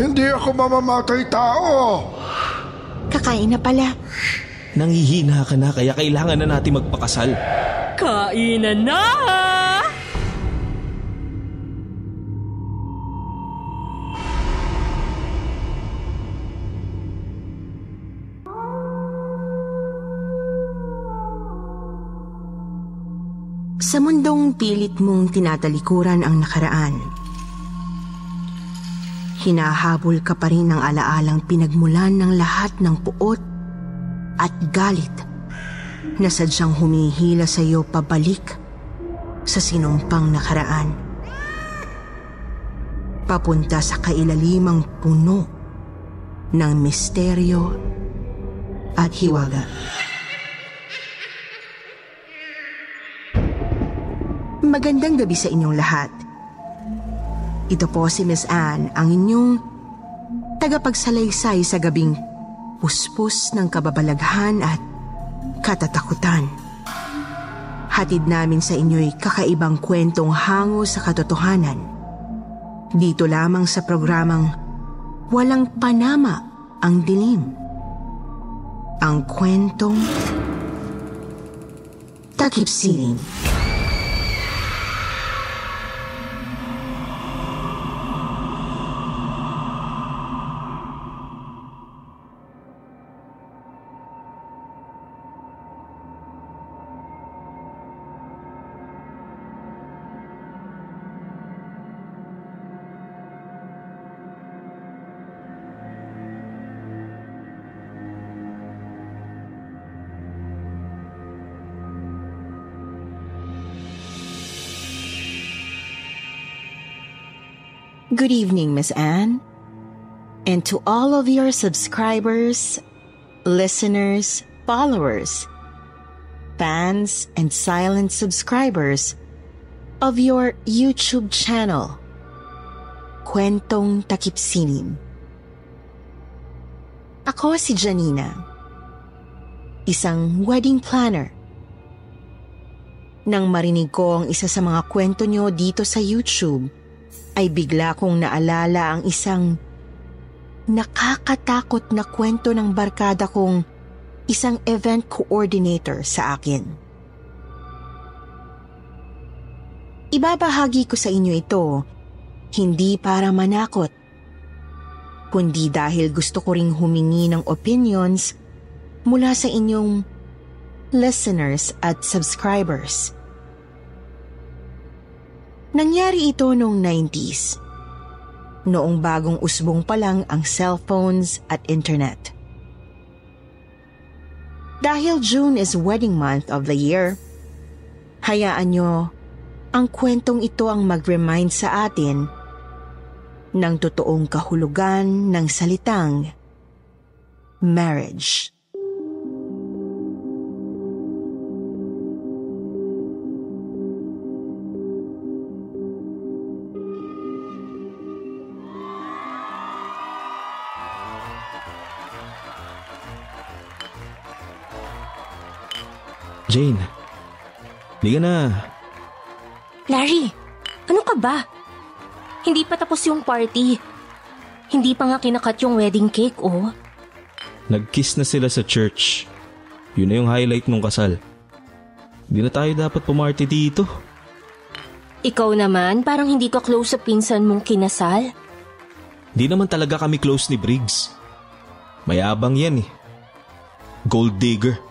Hindi ako mamamatay tao. Kakain na pala. Nangihina ka na kaya kailangan na natin magpakasal. Kainan na! Sa mundong pilit mong tinatalikuran ang nakaraan, hinahabol ka pa rin ng alaalang pinagmulan ng lahat ng puot at galit na sadyang humihila sa iyo pabalik sa sinumpang nakaraan. Papunta sa kailalimang puno ng misteryo at hiwaga. Magandang gabi sa inyong lahat. Ito po si Miss Anne, ang inyong tagapagsalaysay sa gabing puspos ng kababalaghan at katatakutan. Hatid namin sa inyo'y kakaibang kwentong hango sa katotohanan. Dito lamang sa programang Walang Panama ang Dilim. Ang kwentong Takip Siling. Good evening, Miss Anne. And to all of your subscribers, listeners, followers, fans, and silent subscribers of your YouTube channel, Kwentong Takipsinim. Ako si Janina, isang wedding planner. Nang marinig ko ang isa sa mga kwento nyo dito sa YouTube, ay bigla kong naalala ang isang nakakatakot na kwento ng barkada kong isang event coordinator sa akin. Ibabahagi ko sa inyo ito hindi para manakot, kundi dahil gusto ko ring humingi ng opinions mula sa inyong listeners at subscribers. Nangyari ito noong 90s. Noong bagong usbong pa lang ang cellphones at internet. Dahil June is wedding month of the year, hayaan nyo ang kwentong ito ang mag-remind sa atin ng totoong kahulugan ng salitang marriage. Jane, hindi ka na. Larry, ano ka ba? Hindi pa tapos yung party. Hindi pa nga kinakat yung wedding cake, oh. Nag-kiss na sila sa church. Yun na yung highlight ng kasal. Hindi na tayo dapat pumarty dito. Ikaw naman, parang hindi ka close sa pinsan mong kinasal. Hindi naman talaga kami close ni Briggs. Mayabang yan eh. Gold digger.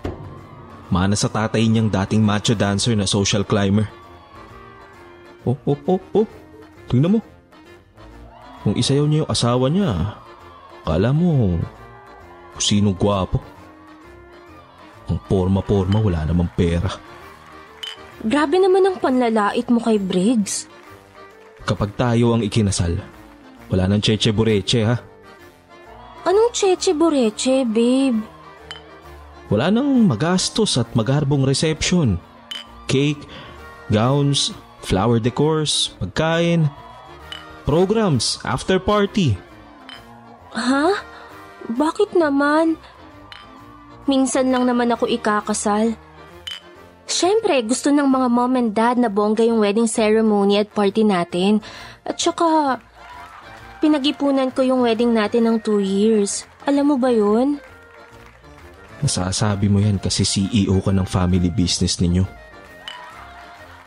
Mana sa tatay niyang dating macho dancer na social climber. Oh, oh, oh, oh. Tingnan mo. Kung isayaw niya yung asawa niya, kala mo kung sinong gwapo. Ang porma-porma wala namang pera. Grabe naman ang panlalait mo kay Briggs. Kapag tayo ang ikinasal, wala nang cheche bureche ha. Anong cheche bureche, babe? Wala nang magastos at magarbong reception. Cake, gowns, flower decors, pagkain, programs, after party. Ha? Bakit naman? Minsan lang naman ako ikakasal. Siyempre, gusto ng mga mom and dad na bongga yung wedding ceremony at party natin. At saka, pinag-ipunan ko yung wedding natin ng two years. Alam mo ba yun? Nasasabi mo yan kasi CEO ka ng family business ninyo.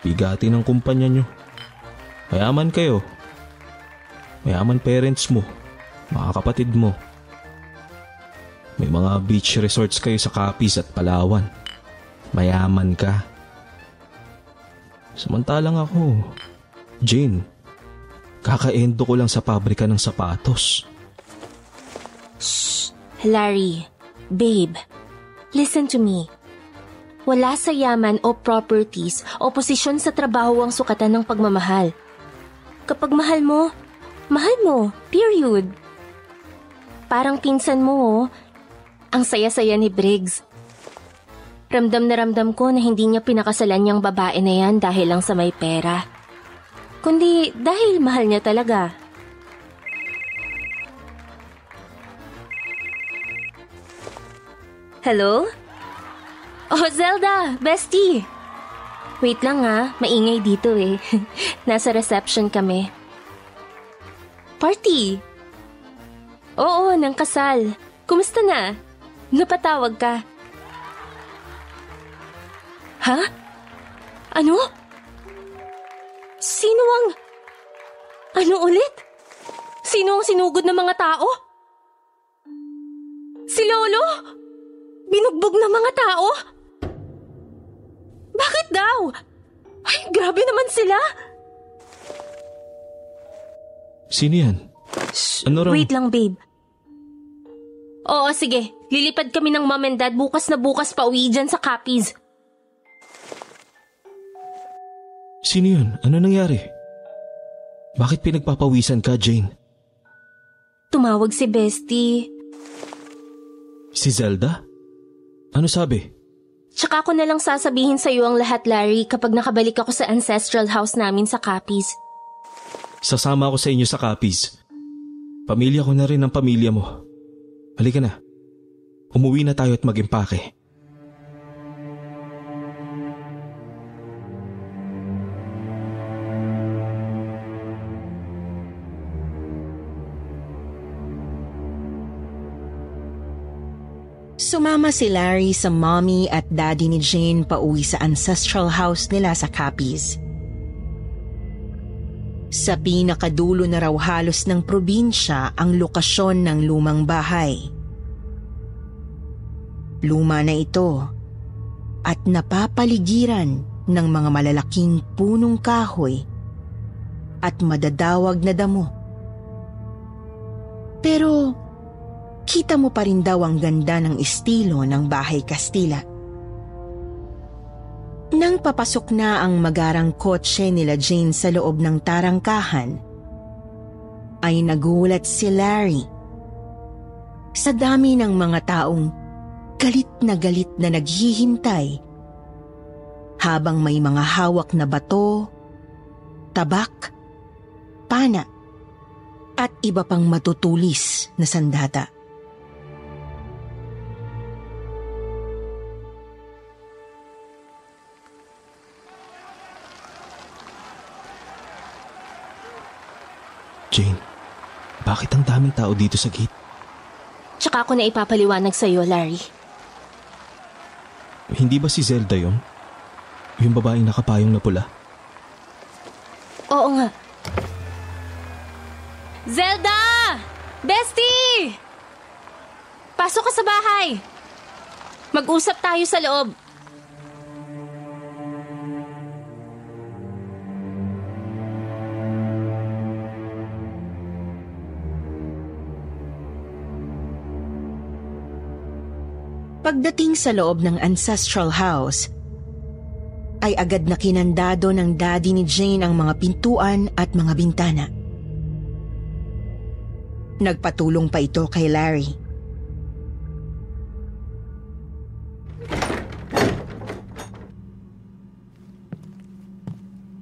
Bigati ng kumpanya nyo. Mayaman kayo. Mayaman parents mo. Mga kapatid mo. May mga beach resorts kayo sa Capiz at Palawan. Mayaman ka. Samantalang ako, Jane, kakaendo ko lang sa pabrika ng sapatos. Larry, babe, listen to me. Wala sa yaman o properties o posisyon sa trabaho ang sukatan ng pagmamahal. Kapag mahal mo, mahal mo, period. Parang pinsan mo, oh. Ang saya-saya ni Briggs. Ramdam na ramdam ko na hindi niya pinakasalan niyang babae na yan dahil lang sa may pera. Kundi dahil mahal niya talaga. Hello? Oh, Zelda! Bestie! Wait lang ha, maingay dito eh. Nasa reception kami. Party! Oo, ng kasal. Kumusta na? Napatawag ka. Ha? Ano? Sino ang... Ano ulit? Sino ang sinugod ng mga tao? Si Lolo? Binugbog ng mga tao? Bakit daw? Ay, grabe naman sila. Sino yan? Ano raw? Wait lang, babe. Oo, sige. Lilipad kami ng mom and dad bukas na bukas pa uwi dyan sa Capiz. Sino yun? Ano nangyari? Bakit pinagpapawisan ka, Jane? Tumawag si Bestie. Si Zelda? Ano sabi? Tsaka ko na lang sasabihin sa iyo ang lahat, Larry, kapag nakabalik ako sa ancestral house namin sa Capiz. Sasama ako sa inyo sa Capiz. Pamilya ko na rin ang pamilya mo. Halika na. Umuwi na tayo at mag-impake. Sumama si Larry sa mommy at daddy ni Jane pauwi sa ancestral house nila sa Capiz. Sa pinakadulo na raw halos ng probinsya ang lokasyon ng lumang bahay. Luma na ito at napapaligiran ng mga malalaking punong kahoy at madadawag na damo. Pero kita mo pa rin daw ang ganda ng estilo ng bahay Kastila. Nang papasok na ang magarang kotse nila Jane sa loob ng tarangkahan, ay nagulat si Larry. Sa dami ng mga taong galit na galit na naghihintay habang may mga hawak na bato, tabak, pana, at iba pang matutulis na sandata. Jane, bakit ang daming tao dito sa gate? Tsaka ako na ipapaliwanag sa iyo, Larry. Hindi ba si Zelda yon? Yung babaeng nakapayong na pula? Oo nga. Zelda! Bestie! Pasok ka sa bahay! Mag-usap tayo sa loob. Pagdating sa loob ng ancestral house, ay agad na kinandado ng daddy ni Jane ang mga pintuan at mga bintana. Nagpatulong pa ito kay Larry.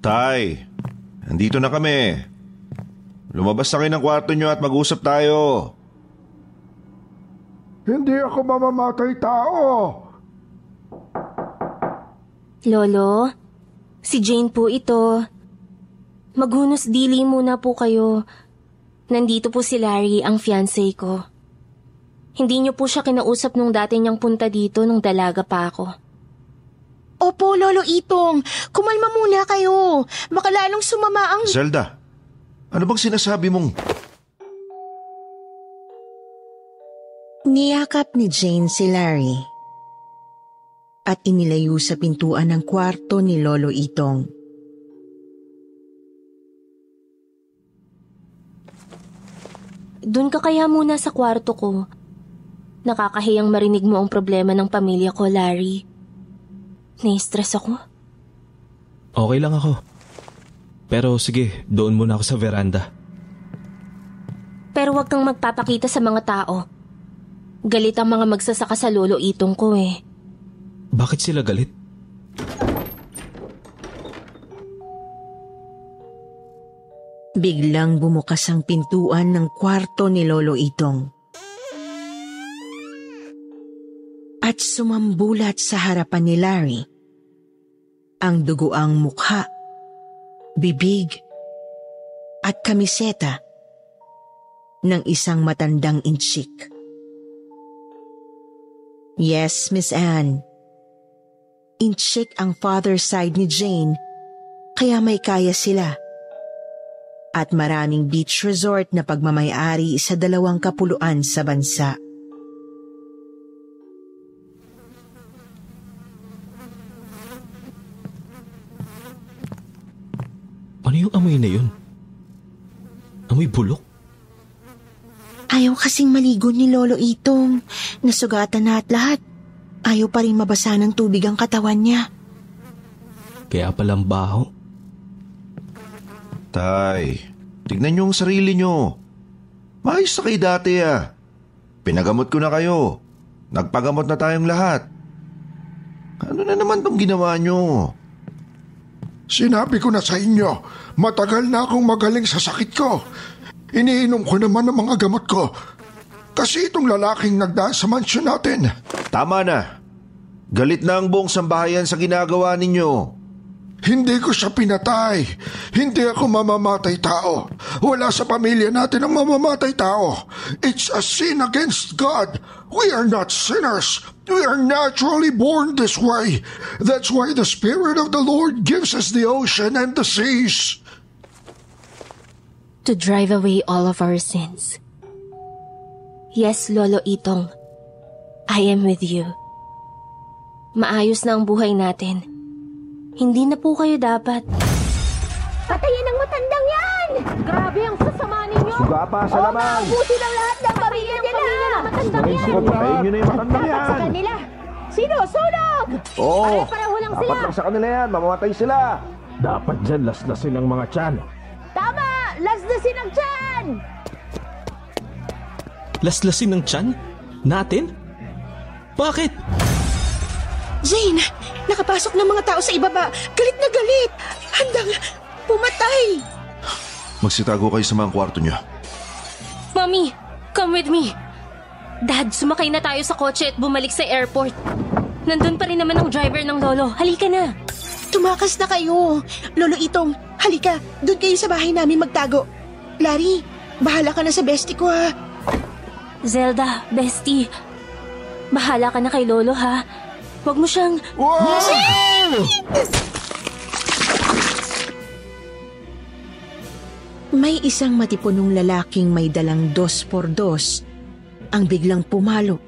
Tay, nandito na kami. Lumabas na kayo ng kwarto nyo at mag-usap tayo. Hindi ako mamamatay tao. Lolo, si Jane po ito. Maghunos dili muna po kayo. Nandito po si Larry, ang fiancé ko. Hindi niyo po siya kinausap nung dati niyang punta dito nung dalaga pa ako. Opo, Lolo Itong. Kumalma muna kayo. Baka lalong sumama ang... Zelda, ano bang sinasabi mong... Niyakap ni Jane si Larry at inilayo sa pintuan ng kwarto ni Lolo Itong. Doon ka kaya muna sa kwarto ko. Nakakahiyang marinig mo ang problema ng pamilya ko, Larry. Nai-stress ako. Okay lang ako. Pero sige, doon muna ako sa veranda. Pero wag kang magpapakita sa mga tao. Galit ang mga magsasaka sa lolo itong ko eh. Bakit sila galit? Biglang bumukas ang pintuan ng kwarto ni Lolo Itong. At sumambulat sa harapan ni Larry ang duguang mukha, bibig, at kamiseta ng isang matandang inchik. Yes, Miss Anne. Inchik ang father side ni Jane, kaya may kaya sila at maraming beach resort na pagmamayari sa dalawang kapuluan sa bansa. Ano yung amoy na yun? Amoy bulok? Ayaw kasing maligo ni Lolo Itong. Nasugatan na at lahat. Ayaw pa rin mabasa ng tubig ang katawan niya. Kaya palang baho. Tay, tignan niyo ang sarili niyo. Maayos na kayo dati ah. Pinagamot ko na kayo. Nagpagamot na tayong lahat. Ano na naman tong ginawa niyo? Sinabi ko na sa inyo, matagal na akong magaling sa sakit ko. Iniinom ko naman ang mga gamot ko. Kasi itong lalaking nagdaan sa mansyon natin. Tama na. Galit na ang buong sambahayan sa ginagawa ninyo. Hindi ko siya pinatay. Hindi ako mamamatay tao. Wala sa pamilya natin ang mamamatay tao. It's a sin against God. We are not sinners. We are naturally born this way. That's why the Spirit of the Lord gives us the ocean and the seas. To drive away all of our sins. Yes, Lolo Itong. I am with you. Maayos na ang buhay natin. Hindi na po kayo dapat. Patayin ang matandang yan! Grabe ang sasama ninyo! Suga pa sa laman! Buti ng lahat ng pamilya nila! Matandang yan! Patayin niyo na yung matandang Dapat sa yan! kanila! Sinusunog! Oo! Pare-pareho lang sila! Dapat lang sa kanila yan, mamamatay sila! Dapat dyan laslasin ang mga tiyan. Tama! Lasdasin ang tiyan! Laslasin ng tiyan? Natin? Bakit? Jane, nakapasok ng mga tao sa ibaba. Galit na galit. Handang pumatay. Magsitago kayo sa mga kwarto niyo. Mommy, come with me. Dad, sumakay na tayo sa kotse at bumalik sa airport. Nandun pa rin naman ang driver ng lolo. Halika na. Tumakas na kayo. Lolo Itong, halika. Doon kayo sa bahay namin magtago. Larry, bahala ka na sa bestie ko ha. Zelda, bestie. Bahala ka na kay lolo ha. Huwag mo siyang... May isang matipunong lalaking may dalang dos por dos ang biglang pumalo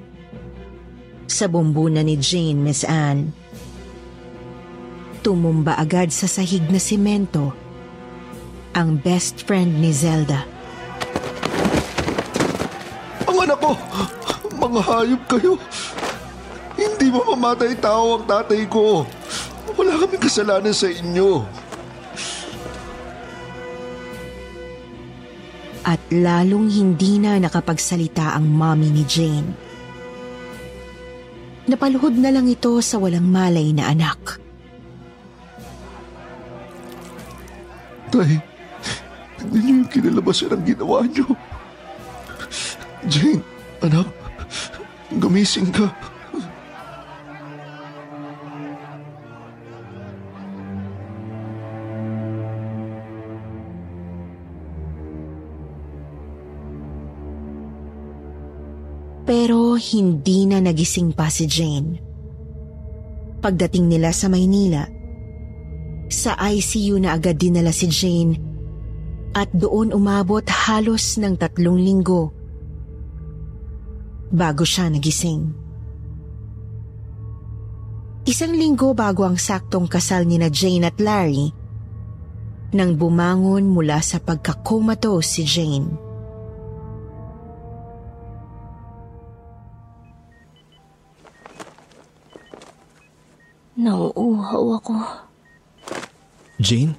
sa bumbuna ni Jane, Miss Anne. Tumumba agad sa sahig na simento ang best friend ni Zelda. Ang anak ko! Mga hayop kayo! Hindi mamamatay tao ang tatay ko! Wala kami kasalanan sa inyo. At lalong hindi na nakapagsalita ang mommy ni Jane. Napaluhod na lang ito sa walang malay na anak. Tay, tignan niyo yung kinalabasan ng ginawa niyo. Jane, anak, gumising ka. Pero hindi na nagising pa si Jane. Pagdating nila sa Maynila, sa ICU na agad dinala si Jane at doon umabot halos ng tatlong linggo bago siya nagising. Isang linggo bago ang saktong kasal ni na Jane at Larry nang bumangon mula sa pagkakomatose si Jane. Nauuhaw ako. Jane?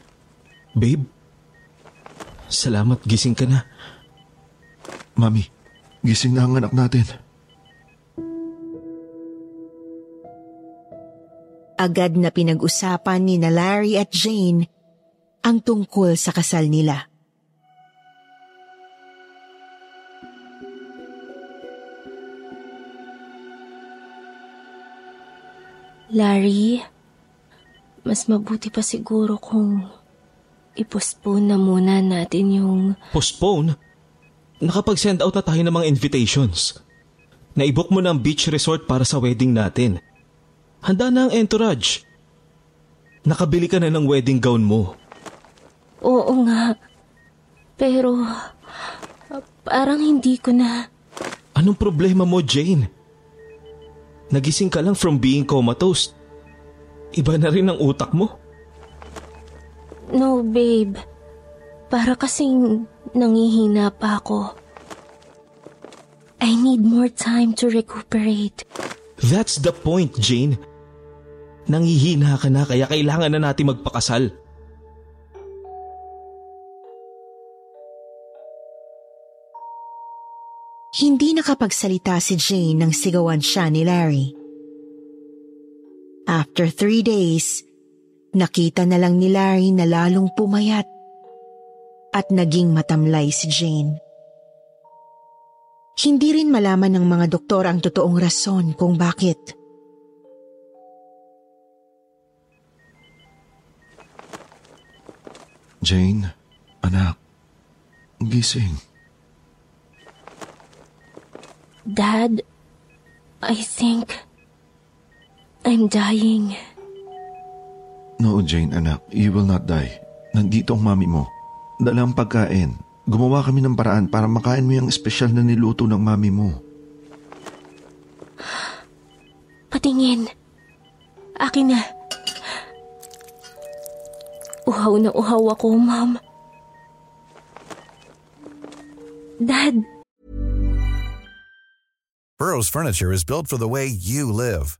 Babe? Salamat, gising ka na. Mami, gising na ang anak natin. Agad na pinag-usapan ni na Larry at Jane ang tungkol sa kasal nila. Larry, mas mabuti pa siguro kung ipostpone na muna natin yung... Postpone? Nakapag-send out na tayo ng mga invitations. Naibok mo na ang beach resort para sa wedding natin. Handa na ang entourage. Nakabili ka na ng wedding gown mo. Oo nga. Pero parang hindi ko na... Anong problema mo, Jane? Nagising ka lang from being comatose. Iba na rin ang utak mo. No, babe. Para kasing nangihina pa ako. I need more time to recuperate. That's the point, Jane. Nangihina ka na kaya kailangan na natin magpakasal. Hindi nakapagsalita si Jane nang sigawan siya ni Larry. After three days, nakita na lang ni Larry na lalong pumayat at naging matamlay si Jane. Hindi rin malaman ng mga doktor ang totoong rason kung bakit. Jane, anak, gising. Dad, I think I'm dying. No, Jane, anak, you will not die. Nandito ang mami mo. Dalang pagkain. Gumawa kami ng paraan para makain mo yung espesyal na niluto ng mami mo. Patingin. Akin na. Uhaw na uhaw ako, Mom. Dad. Burrow's furniture is built for the way you live.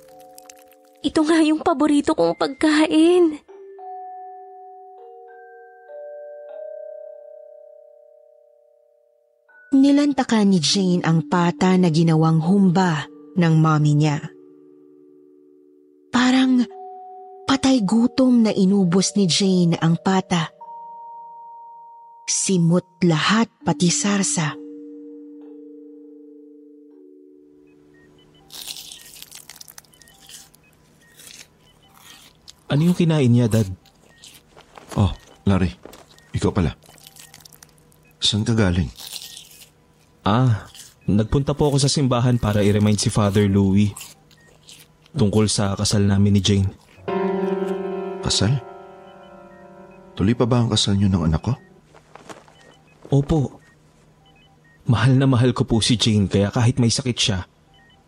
Ito nga yung paborito kong pagkain. Nilantakan ni Jane ang pata na ginawang humba ng mommy niya. Matay gutom na inubos ni Jane ang pata. Simot lahat pati sarsa. Ano yung kinain niya, Dad? Oh, Larry. Ikaw pala. Saan ka galing? Ah, nagpunta po ako sa simbahan para i-remind si Father Louis tungkol sa kasal namin ni Jane. Kasal? Tuloy pa ba ang kasal niyo ng anak ko? Opo. Mahal na mahal ko po si Jane kaya kahit may sakit siya,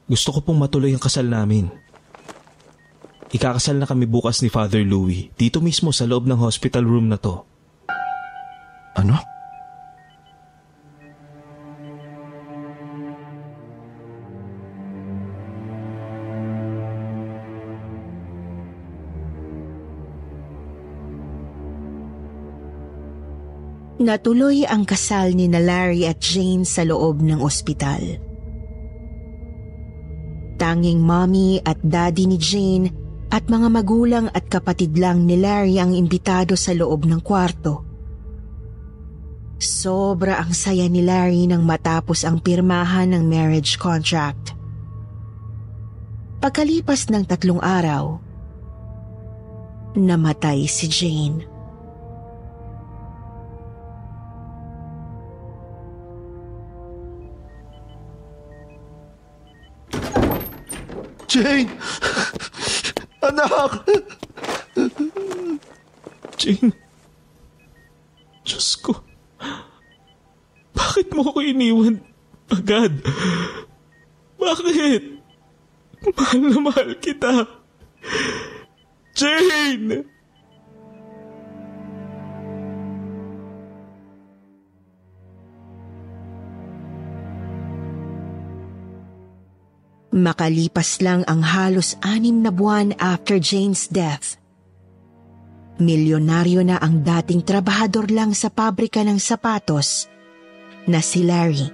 gusto ko pong matuloy ang kasal namin. Ikakasal na kami bukas ni Father Louis dito mismo sa loob ng hospital room na to. Ano? Natuloy ang kasal ni na Larry at Jane sa loob ng ospital. Tanging mommy at daddy ni Jane at mga magulang at kapatid lang ni Larry ang imbitado sa loob ng kwarto. Sobra ang saya ni Larry nang matapos ang pirmahan ng marriage contract. Pagkalipas ng tatlong araw, namatay si Jane. Jane! Anak! Jane, Diyos ko, bakit mo ko iniwan agad? Bakit? Mahal na mahal kita. Jane! Makalipas lang ang halos anim na buwan after Jane's death. Milyonaryo na ang dating trabahador lang sa pabrika ng sapatos na si Larry.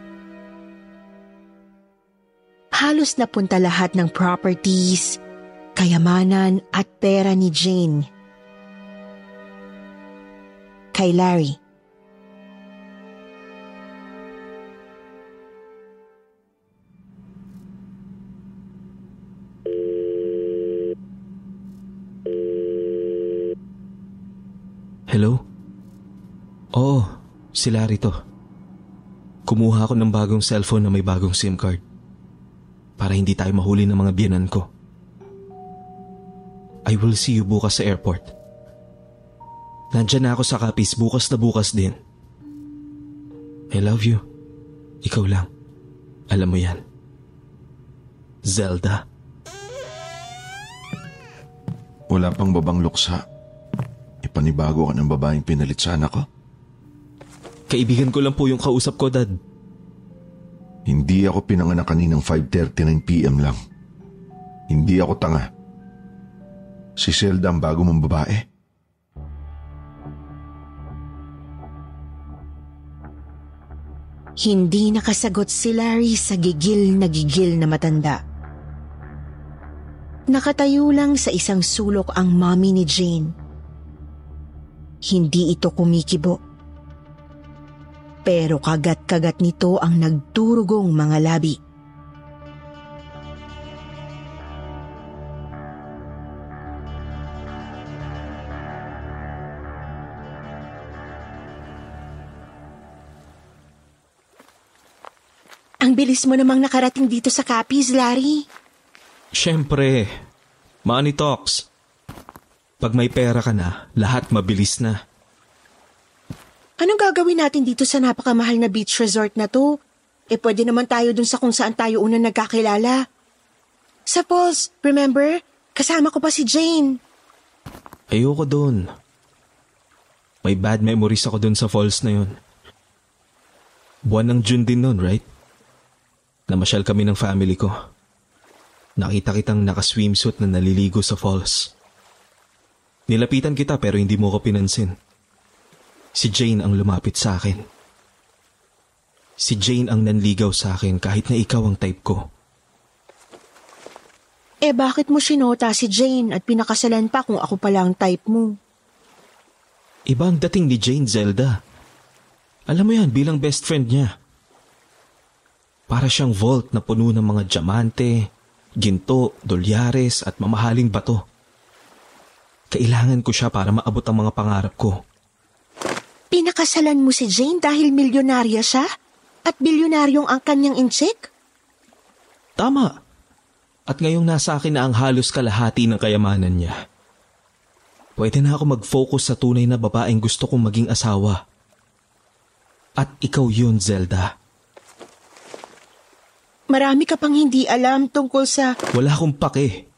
Halos napunta lahat ng properties, kayamanan at pera ni Jane. Kay Larry. Hello? Oo, si Larry to. Kumuha ako ng bagong cellphone na may bagong SIM card. Para hindi tayo mahuli ng mga biyanan ko. I will see you bukas sa airport. Nandyan na ako sa Capiz bukas na bukas din. I love you. Ikaw lang. Alam mo yan. Zelda. Wala pang babang luksa. Ipanibago ka ng babaeng pinalit sa anak ko? Kaibigan ko lang po yung kausap ko, Dad. Hindi ako pinanganak kaninang 5.39pm lang. Hindi ako tanga. Si Zelda ang bago mong babae. Hindi nakasagot si Larry sa gigil na gigil na matanda. Nakatayo lang sa isang sulok ang mommy ni Jane. Hindi ito kumikibo. Pero kagat-kagat nito ang nagturugong mga labi. Ang bilis mo namang nakarating dito sa Capiz, Larry. Siyempre, money talks. Pag may pera ka na, lahat mabilis na. Anong gagawin natin dito sa napakamahal na beach resort na to? Eh pwede naman tayo dun sa kung saan tayo unang nagkakilala. Sa Falls, remember? Kasama ko pa si Jane. Ayoko doon. May bad memories ako doon sa falls na yun. Buwan ng June din noon, right? Namasyal kami ng family ko. Nakita kitang naka-swimsuit na naliligo sa falls. Nilapitan kita pero hindi mo ko pinansin. Si Jane ang lumapit sa akin. Si Jane ang nanligaw sa akin kahit na ikaw ang type ko. Eh bakit mo sinota si Jane at pinakasalan pa kung ako pala ang type mo? Iba ang dating ni Jane Zelda. Alam mo yan bilang best friend niya. Para siyang vault na puno ng mga diamante, ginto, dolyares at mamahaling bato. Kailangan ko siya para maabot ang mga pangarap ko. Pinakasalan mo si Jane dahil milyonarya siya? At bilyonaryong ang kanyang incheck? Tama. At ngayong nasa akin na ang halos kalahati ng kayamanan niya. Pwede na ako mag-focus sa tunay na babaeng gusto kong maging asawa. At ikaw yun, Zelda. Marami ka pang hindi alam tungkol sa... Wala akong pake.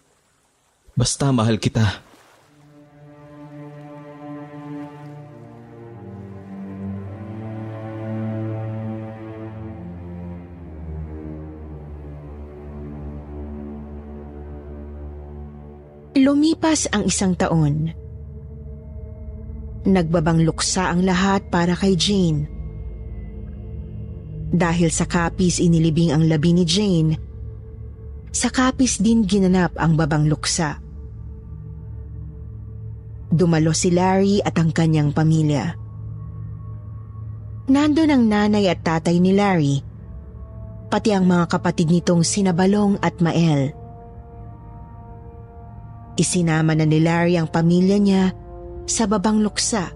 Basta mahal kita. Lumipas ang isang taon. Nagbabang luksa ang lahat para kay Jane. Dahil sa kapis inilibing ang labi ni Jane, sa kapis din ginanap ang babang luksa. Dumalo si Larry at ang kanyang pamilya. Nandun ang nanay at tatay ni Larry, pati ang mga kapatid nitong Sinabalong at Mael. Isinama na ni Larry ang pamilya niya sa babang luksa.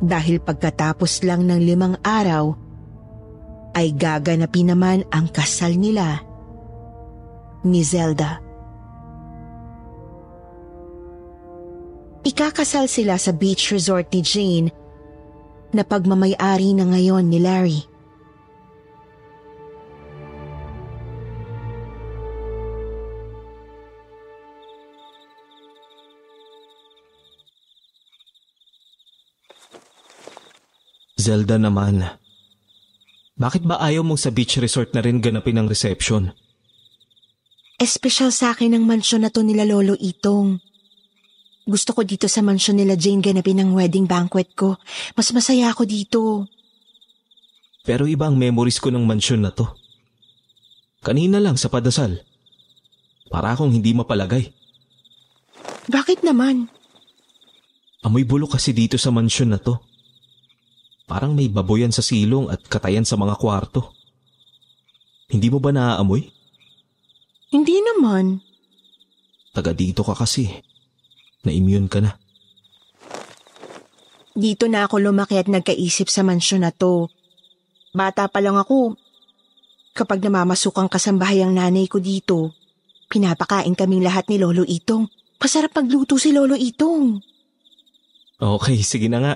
Dahil pagkatapos lang ng limang araw, ay gaganapin naman ang kasal nila ni Zelda. Ikakasal sila sa beach resort ni Jane na pagmamayari na ngayon ni Larry. Zelda naman. Bakit ba ayaw mong sa beach resort na rin ganapin ang reception? Espesyal sa akin ang mansyon na to nila Lolo Itong. Gusto ko dito sa mansyon nila Jane ganapin ang wedding banquet ko. Mas masaya ako dito. Pero iba ang memories ko ng mansyon na to. Kanina lang sa padasal. Para akong hindi mapalagay. Bakit naman? Amoy bulok kasi dito sa mansyon na to. Parang may baboyan sa silong at katayan sa mga kwarto. Hindi mo ba naaamoy? Hindi naman. Taga dito ka kasi. Na-immune ka na. Dito na ako lumaki at nagkaisip sa mansyon na to. Bata pa lang ako. Kapag namamasukang kasambahay ang nanay ko dito, pinapakain kaming lahat ni Lolo Itong. Pasarap pagluto si Lolo Itong. Okay, sige na nga.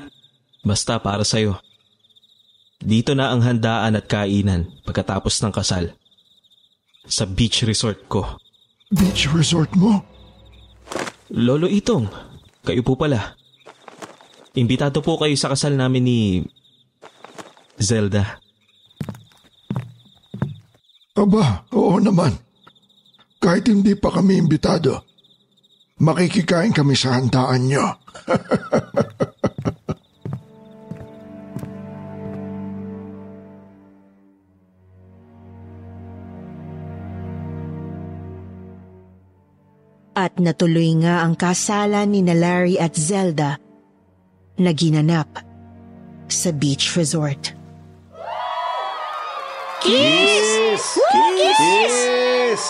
Basta para sa'yo. Dito na ang handaan at kainan pagkatapos ng kasal. Sa beach resort ko. Beach resort mo? Lolo Itong, kayo po pala. Imbitado po kayo sa kasal namin ni... Zelda. Aba, oo naman. Kahit hindi pa kami imbitado, makikikain kami sa handaan niyo. At natuloy nga ang kasalan ni Larry at Zelda na ginanap sa beach resort. Kiss! Kiss! Kiss!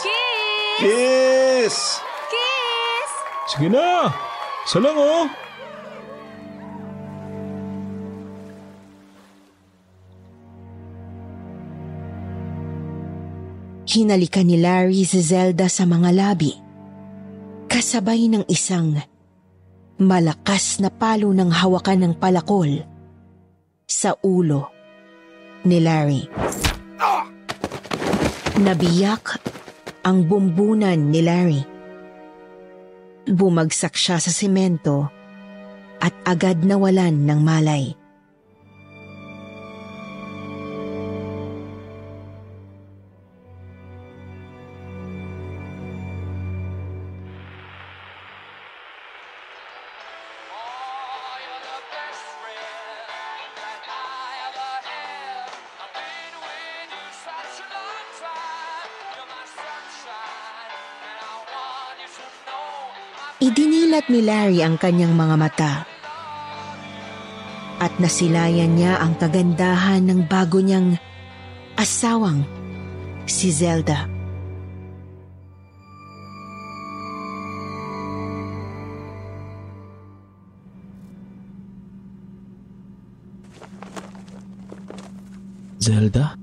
Kiss! Kiss! Sige na! Salang oh! Hinalikan ni Larry si Zelda sa mga labi. Kasabay ng isang malakas na palo ng hawakan ng palakol sa ulo ni Larry. Nabiyak ang bumbunan ni Larry. Bumagsak siya sa semento at agad nawalan ng malay. Idinilat ni Larry ang kanyang mga mata. At nasilayan niya ang kagandahan ng bago niyang asawang si Zelda. Zelda?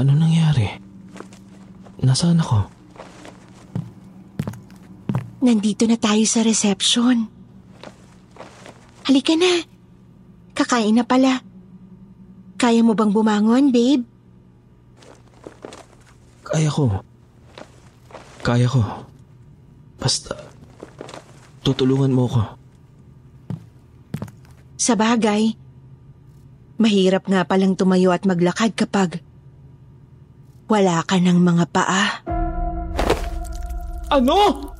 Ano nangyari? Nasaan ako? Nandito na tayo sa reception. Halika na. Kakain na pala. Kaya mo bang bumangon, babe? Kaya ko. Kaya ko. Basta, tutulungan mo ko. Sa bagay, mahirap nga palang tumayo at maglakad kapag wala ka ng mga paa. Ano?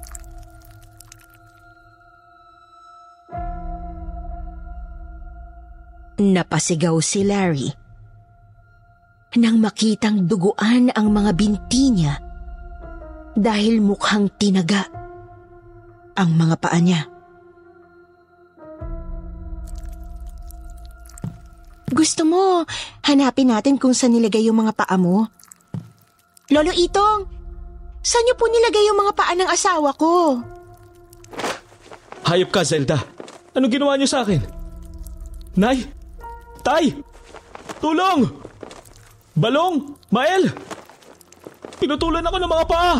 Napasigaw si Larry. Nang makitang duguan ang mga binti niya dahil mukhang tinaga ang mga paa niya. Gusto mo, hanapin natin kung saan nilagay yung mga paa mo? Lolo Itong, saan niyo po nilagay yung mga paa ng asawa ko? Hayop ka, Zelda. Ano ginawa niyo sa akin? Nay! Tay! Tulong! Balong! Mael! Pinutulan ako ng mga paa!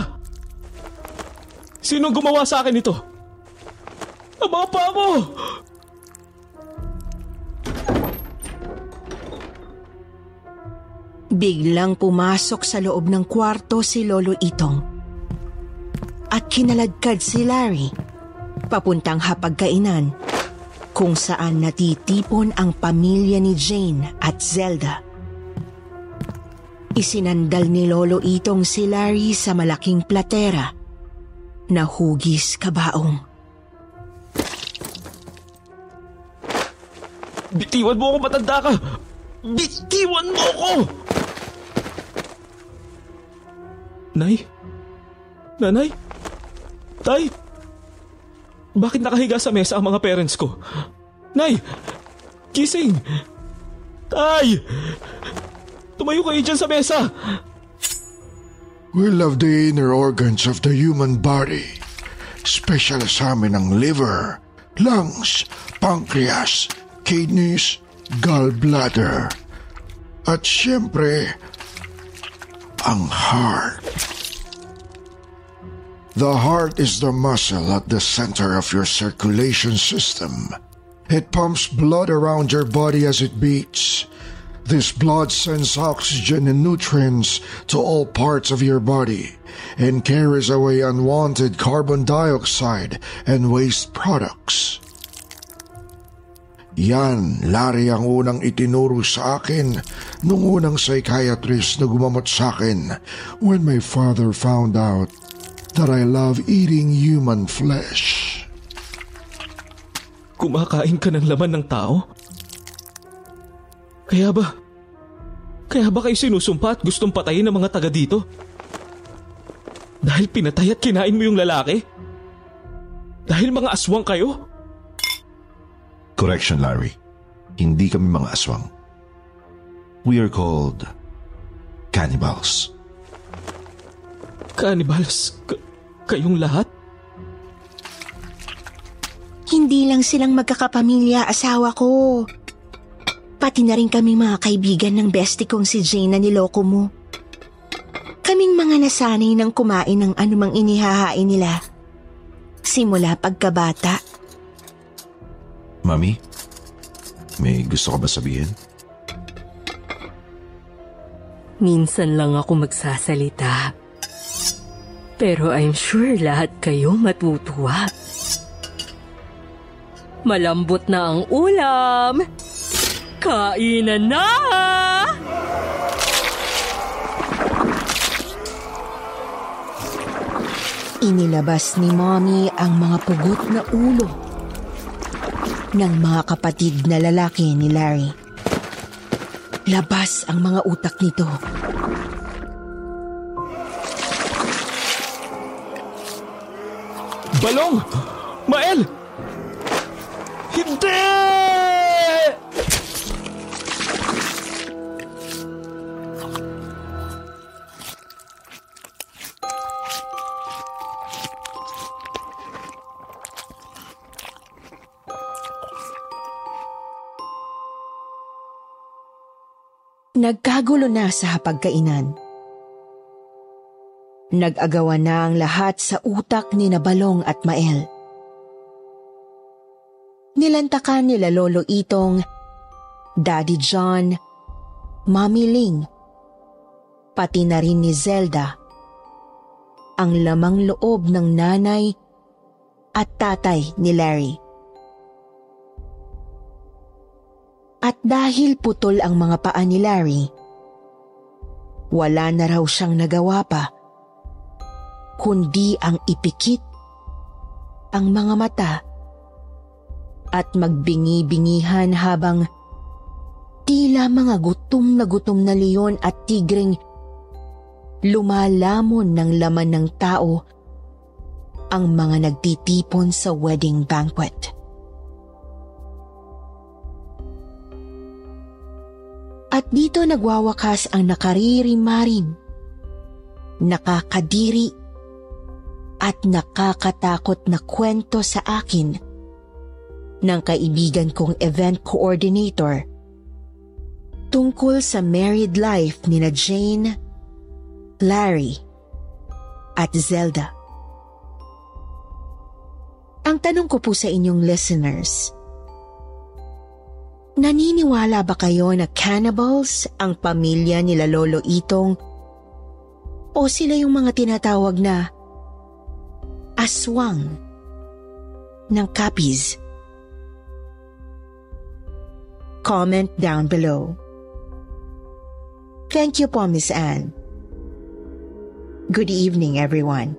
Sino gumawa sa akin ito? Ang mga paa mo! Biglang pumasok sa loob ng kwarto si Lolo Itong. At kinaladkad si Larry papuntang hapagkainan kung saan natitipon ang pamilya ni Jane at Zelda. Isinandal ni Lolo Itong si Larry sa malaking platera na hugis kabaong. Bitiwan mo ako matanda ka! Bitiwan mo ako! Nay? Nanay? Tay? Bakit nakahiga sa mesa ang mga parents ko? Nay! Gising! Tay! Tumayo kayo dyan sa mesa! We love the inner organs of the human body. Special sa amin ang liver, lungs, pancreas, kidneys, gallbladder. At syempre, ang heart. The heart is the muscle at the center of your circulation system. It pumps blood around your body as it beats. This blood sends oxygen and nutrients to all parts of your body and carries away unwanted carbon dioxide and waste products. Yan, Larry ang unang itinuro sa akin nung unang psychiatrist na gumamot sa akin when my father found out that I love eating human flesh. Kumakain ka ng laman ng tao? Kaya ba? Kaya ba kayo sinusumpa at gustong patayin ng mga taga dito? Dahil pinatay at kinain mo yung lalaki? Dahil mga aswang kayo? Correction, Larry. Hindi kami mga aswang. We are called cannibals. Cannibals? K- kayong lahat? Hindi lang silang magkakapamilya asawa ko. Pati na rin kami mga kaibigan ng bestie kong si Jane na niloko mo. Kaming mga nasanay ng kumain ng anumang inihahain nila. Simula pagkabata. Mami, may gusto ka ba sabihin? Minsan lang ako magsasalita. Pero I'm sure lahat kayo matutuwa. Malambot na ang ulam. Kainan na! Inilabas ni Mommy ang mga pugot na ulo ng mga kapatid na lalaki ni Larry. Labas ang mga utak nito. Balong! Mael! Hindi! Nagkagulo na sa hapagkainan. Nag-agawan na ang lahat sa utak ni Nabalong at Mael. Nilantakan nila Lolo Itong, Daddy John, Mommy Ling, pati na rin ni Zelda, ang lamang loob ng nanay at tatay ni Larry. At dahil putol ang mga paa ni Larry, wala na raw siyang nagawa pa, kundi ang ipikit ang mga mata at magbingi-bingihan habang tila mga gutom na gutom na leon at tigreng lumalamon ng laman ng tao ang mga nagtitipon sa wedding banquet. At dito nagwawakas ang nakaririmarim, nakakadiri at nakakatakot na kwento sa akin ng kaibigan kong event coordinator tungkol sa married life ni na Jane, Larry at Zelda. Ang tanong ko po sa inyong listeners, Naniniwala ba kayo na cannibals ang pamilya nila Lolo Itong o sila yung mga tinatawag na aswang ng Capiz? Comment down below. Thank you po, Miss Anne. Good evening, everyone.